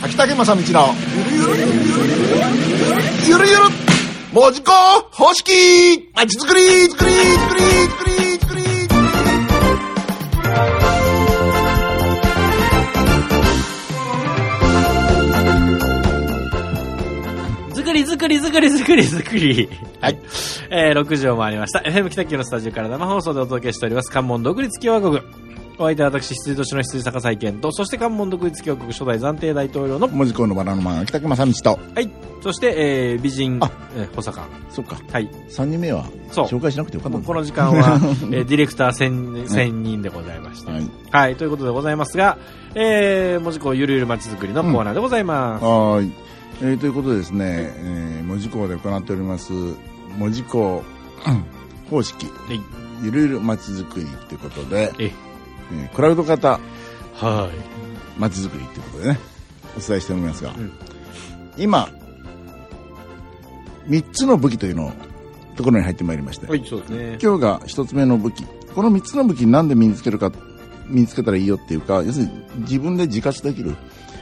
秋竹正道のゆるゆるゆるゆる文字工方式まちづくりづくりづくりづくりづくり作り作り作り作り作り。はい。えー、6時を回りました。FM 北九のスタジオから生放送でお届けしております。関門独立共和国。お相手は私、羊年の羊坂再建と、そして関門独立共和国初代暫定大統領の、文字工のバナナマン秋竹正道とはい。そして、えー、美人あ、えー、保坂。そっかはい。3人目はそう紹介しなくてよかったこの時間は、えー、ディレクター1000、千人でございまして。はいはい。ということでございますが、えー、文字工ゆるゆるまちづくりのコーナーでございます。はーい、えーということでですね、えー、文字工で行っております文字工うん方式はい。ゆるゆるまちづくりということで、え、えークラウド型はまちづくりということでねお伝えしておりますが、うん今3つの武器というのをところに入ってまいりまして、い。はい、そうですね。今日が1つ目の武器この3つの武器なんで身につけるか身につけたらいいよっていうか要するに自分で自活できる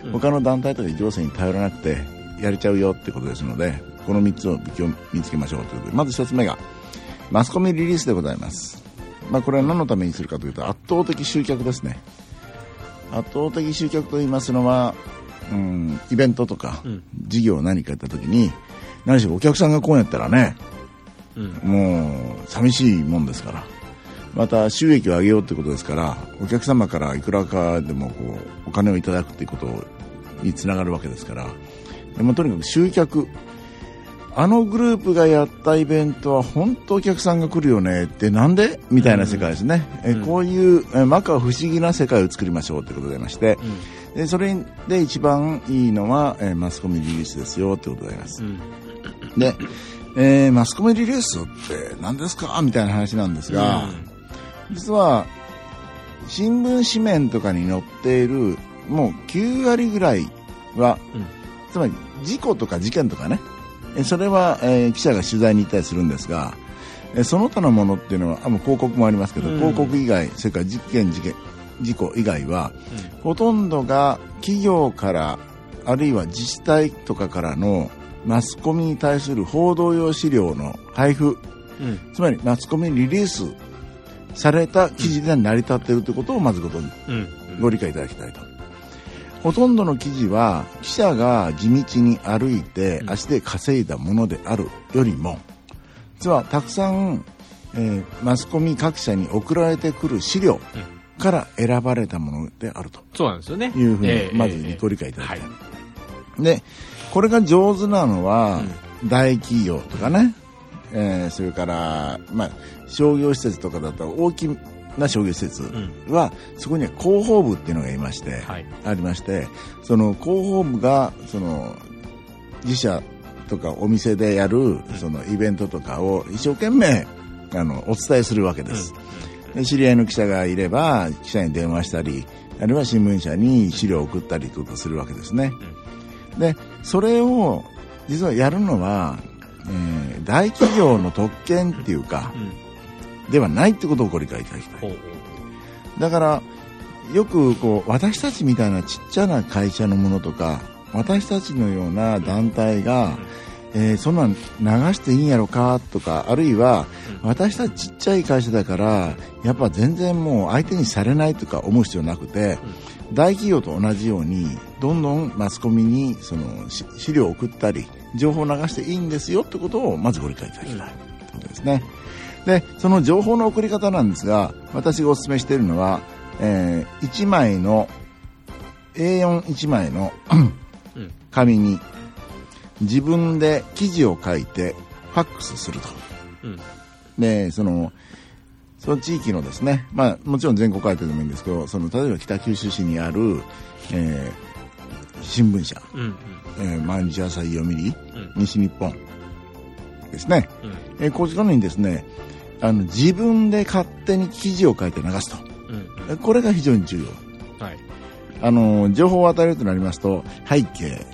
うん他の団体とか行政に頼らなくてやれちゃうよってことですのでこの3つの武器を身につけましょうということでまず1つ目がマスコミリリースでございます、まあ、これは何のためにするかというと圧倒的集客ですね。圧倒的集客と言いますのは、うん、イベントとか、うん。事業を何かやった時に何しろお客さんがこうやったらねうん。もう寂しいもんですから。また収益を上げようということですからお客様からいくらかでもこうお金をいただくということにつながるわけですから。でもとにかく集客あのグループがやったイベントは本当お客さんが来るよね。ってなんで？みたいな世界ですね、えうん。こういうえ摩訶不思議な世界を作りましょうということでありまして。でそれで一番いいのはえマスコミリリースですよということであります。うん。で、えーマスコミリリースって何ですか？みたいな話なんですが、実は新聞紙面とかに載っているもう9割ぐらいは、うん。つまり事故とか事件とかね。えそれは、えー記者が取材に行ったりするんですがえその他のものっていうのはあもう広告もありますけど、うん広告以外それから事件事件事故以外は、ほとんどが企業からあるいは自治体とかからのマスコミに対する報道用資料の配布うん。つまりマスコミにリリースされた記事で成り立っているということをまずご存うん。ご理解いただきたいと。ほとんどの記事は記者が地道に歩いてうん。足で稼いだものであるよりも実はたくさん、えーマスコミ各社に送られてくる資料から選ばれたものであると。そうなんですよね。いうふうええにまずええご理解いただきたい。はでこれが上手なのは、う大企業とかね、えーそれから、まあ、商業施設とかだと大きな商業施設うん。は、そこには広報部っていうのがいまして、はい。ありましてその広報部がその自社とかお店でやるそのイベントとかを一生懸命あのお伝えするわけです、で知り合いの記者がいれば記者に電話したりあるいは新聞社に資料を送ったりとかするわけですね、でそれを実はやるのは、えー大企業の特権っていうかうん。ではないってことをご理解いただきたい。だからよくこう私たちみたいなちっちゃな会社のものとか私たちのような団体が、えーそんなん流していいんやろかとかあるいはうん私たちちっちゃい会社だからやっぱ全然もう相手にされないとか思う必要なくて大企業と同じようにどんどんマスコミにそのし資料を送ったり情報を流していいんですよってことをまずご理解いただきたいということですね。でその情報の送り方なんですが私がお勧めしているのは、え1枚の A41 枚のうん。紙に自分で記事を書いてファックスすると。うん。で、その、その地域のですね、まあもちろん全国相手でもいいんですけど、その例えば北九州市にある、えー新聞社、うん。えー毎日朝日読売、うん。西日本ですね、うん。えーこういうのにですね、あの自分で勝手に記事を書いて流すと。うん。えーこれが非常に重要。はい。あの、情報を与えるとなりますと、背景、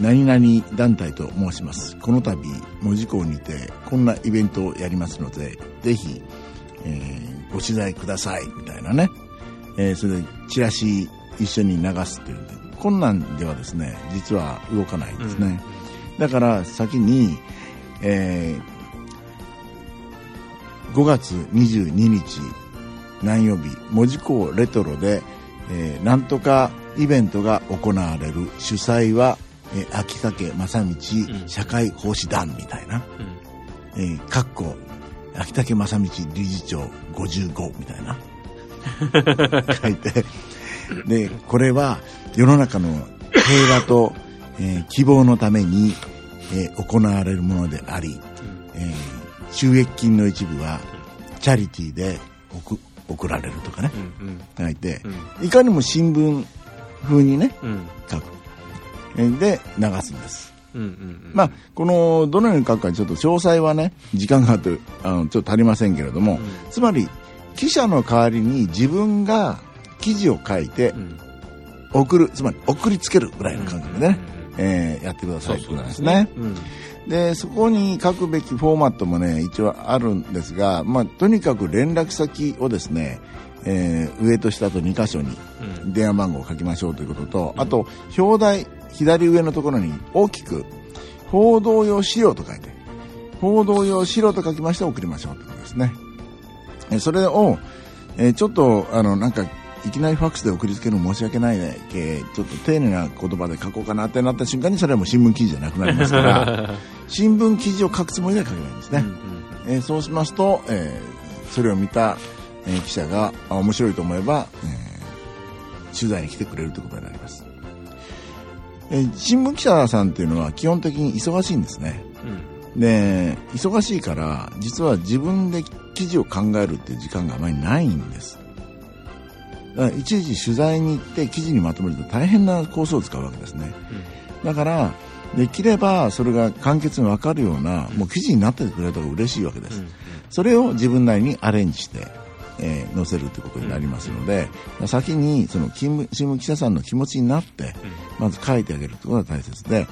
何々団体と申します。この度、門司港にて、こんなイベントをやりますので、ぜひ、えーご取材ください、みたいなね。えーそれで、チラシ一緒に流すっていうんで、こんなんではですね、実は動かないんですね。だから先に、えー、5月22日何曜日、門司港レトロで、えー、なんとかイベントが行われる。主催は、えー、秋竹正道社会奉仕団みたいな、うん、えー、かっこ秋竹正道理事長55みたいな。書いて。でこれは世の中の平和と、えー、希望のために、えー、行われるものであり、うん、えー、収益金の一部はチャリティーで送送られるとかね、書いて、うん、いかにも新聞風にね、うん、書く。で、流すんです。まあ、この、どのように書くかちょっと詳細はね、時間があってあの、ちょっと足りませんけれども、うん、つまり、記者の代わりに自分が記事を書いて、送る、つまり送りつけるぐらいの感覚でね、うん、えー、やってくださいってことですね。で、そこに書くべきフォーマットもね、一応あるんですが、まあ、とにかく連絡先をですね、えー、上と下と2箇所に電話番号を書きましょうということと、うん、あと、表題、左上のところに大きく、報道用資料と書いて、報道用資料と書きまして送りましょうということですね。えそれを、えー、ちょっと、あの、なんか、いきなりファックスで送りつけるの申し訳ないね、ちょっと丁寧な言葉で書こうかなってなった瞬間にそれはもう新聞記事じゃなくなりますから。新聞記事を書くつもりで書けばいいんですね、うんうん、えー、そうしますと、えー、それを見た、えー、記者が面白いと思えば、えー、取材に来てくれるということになります、えー、新聞記者さんっていうのは基本的に忙しいんですね、うん、で忙しいから実は自分で記事を考えるっていう時間があまりないんですいちいち取材に行って記事にまとめると大変なコースを使うわけですね、うん、だからできればそれが簡潔に分かるようなもう記事になっててくれたら嬉しいわけです、うん、それを自分なりにアレンジしてえー、載せるということになりますので、うん、先にその新聞記者さんの気持ちになって、まず書いてあげるということが大切で、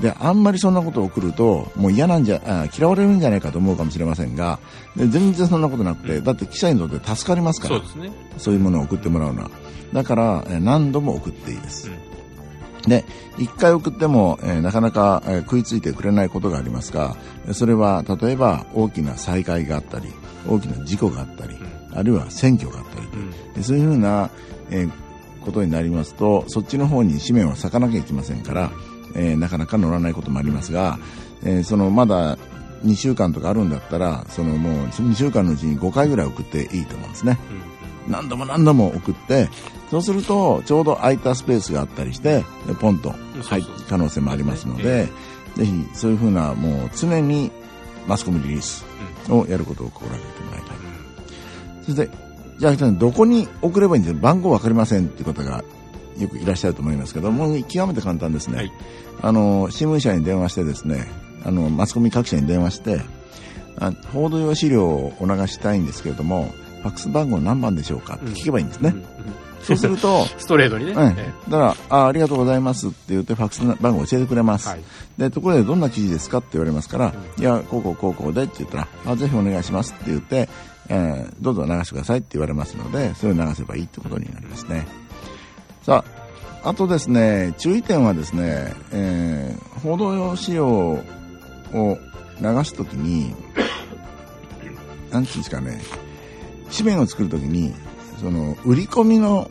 で、あんまりそんなことを送ると、もう嫌なんじゃ、あ嫌われるんじゃないかと思うかもしれませんが、で全然そんなことなくて、だって記者にとって助かりますから、そうですね。そういうものを送ってもらうのは。だから、え何度も送っていいです。うん、で、一回送っても、えー、なかなか、えー、食いついてくれないことがありますが、それは例えば大きな災害があったり、大きな事故があったり、うん、あるいは選挙があったり、うん、そういうふうな、えー、ことになりますと、そっちの方に紙面を割かなきゃいけませんから、えー、なかなか乗らないこともありますが、えー、そのまだ2週間とかあるんだったら、そのもう2週間のうちに5回ぐらい送っていいと思うんですね。うん、何度も何度も送って、そうするとちょうど空いたスペースがあったりして、ポンと入る可能性もありますので、ぜひそういうふうなもう常にマスコミリリースをやることを心がけてもらいたい。そして、じゃあ、どこに送ればいいんですか？番号わかりませんっていう方がよくいらっしゃると思いますけども、極めて簡単ですね。はい、あの、新聞社に電話してですね、あの、マスコミ各社に電話して、あ報道用資料をお流したいんですけれども、ファックス番号何番でしょうか？って聞けばいいんですね。うんうんうん、そうすると、ストレートにね。うん。だからあ、ありがとうございますって言って、ファックス番号を教えてくれます。はい、で、ところでどんな記事ですかって言われますから、うん、いや、こうこうこうこうでって言ったら、あ、ぜひお願いしますって言って、えー、どうぞ流してくださいって言われますので、それを流せばいいってことになりますね。さあ、あとですね、注意点はですね、えー、報道用資料を流すときに、なんていうんですかね、紙面を作るときに、その、売り込みの、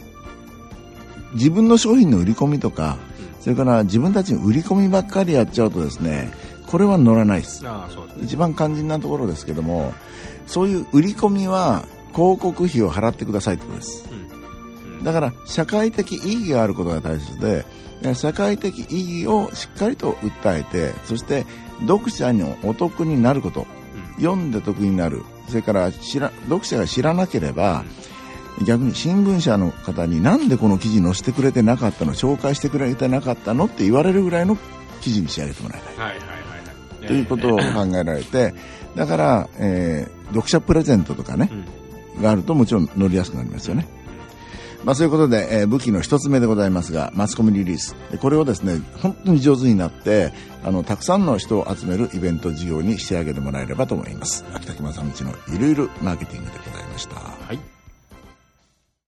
自分の商品の売り込みとか、それから自分たちの売り込みばっかりやっちゃうとですね、これは乗らないです。ですね、一番肝心なところですけども、そういう売り込みは広告費を払ってくださいってことです。だから社会的意義があることが大切で社会的意義をしっかりと訴えてそして読者にお得になること、うん、読んで得になるそれから知ら読者が知らなければ、うん、逆に新聞社の方になんでこの記事載せてくれてなかったの紹介してくれてなかったのって言われるぐらいの記事に仕上げてもらいたい。はいはいはい、ということを考えられてだから、えー、読者プレゼントとかね、うん、があるともちろん乗りやすくなりますよね。まあ、そういうことで、えー、武器の一つ目でございますが、マスコミリリース。これをですね、本当に上手になって、あの、たくさんの人を集めるイベント事業に仕上げてもらえればと思います。秋田木正道のゆるゆるマーケティングでございました。はい。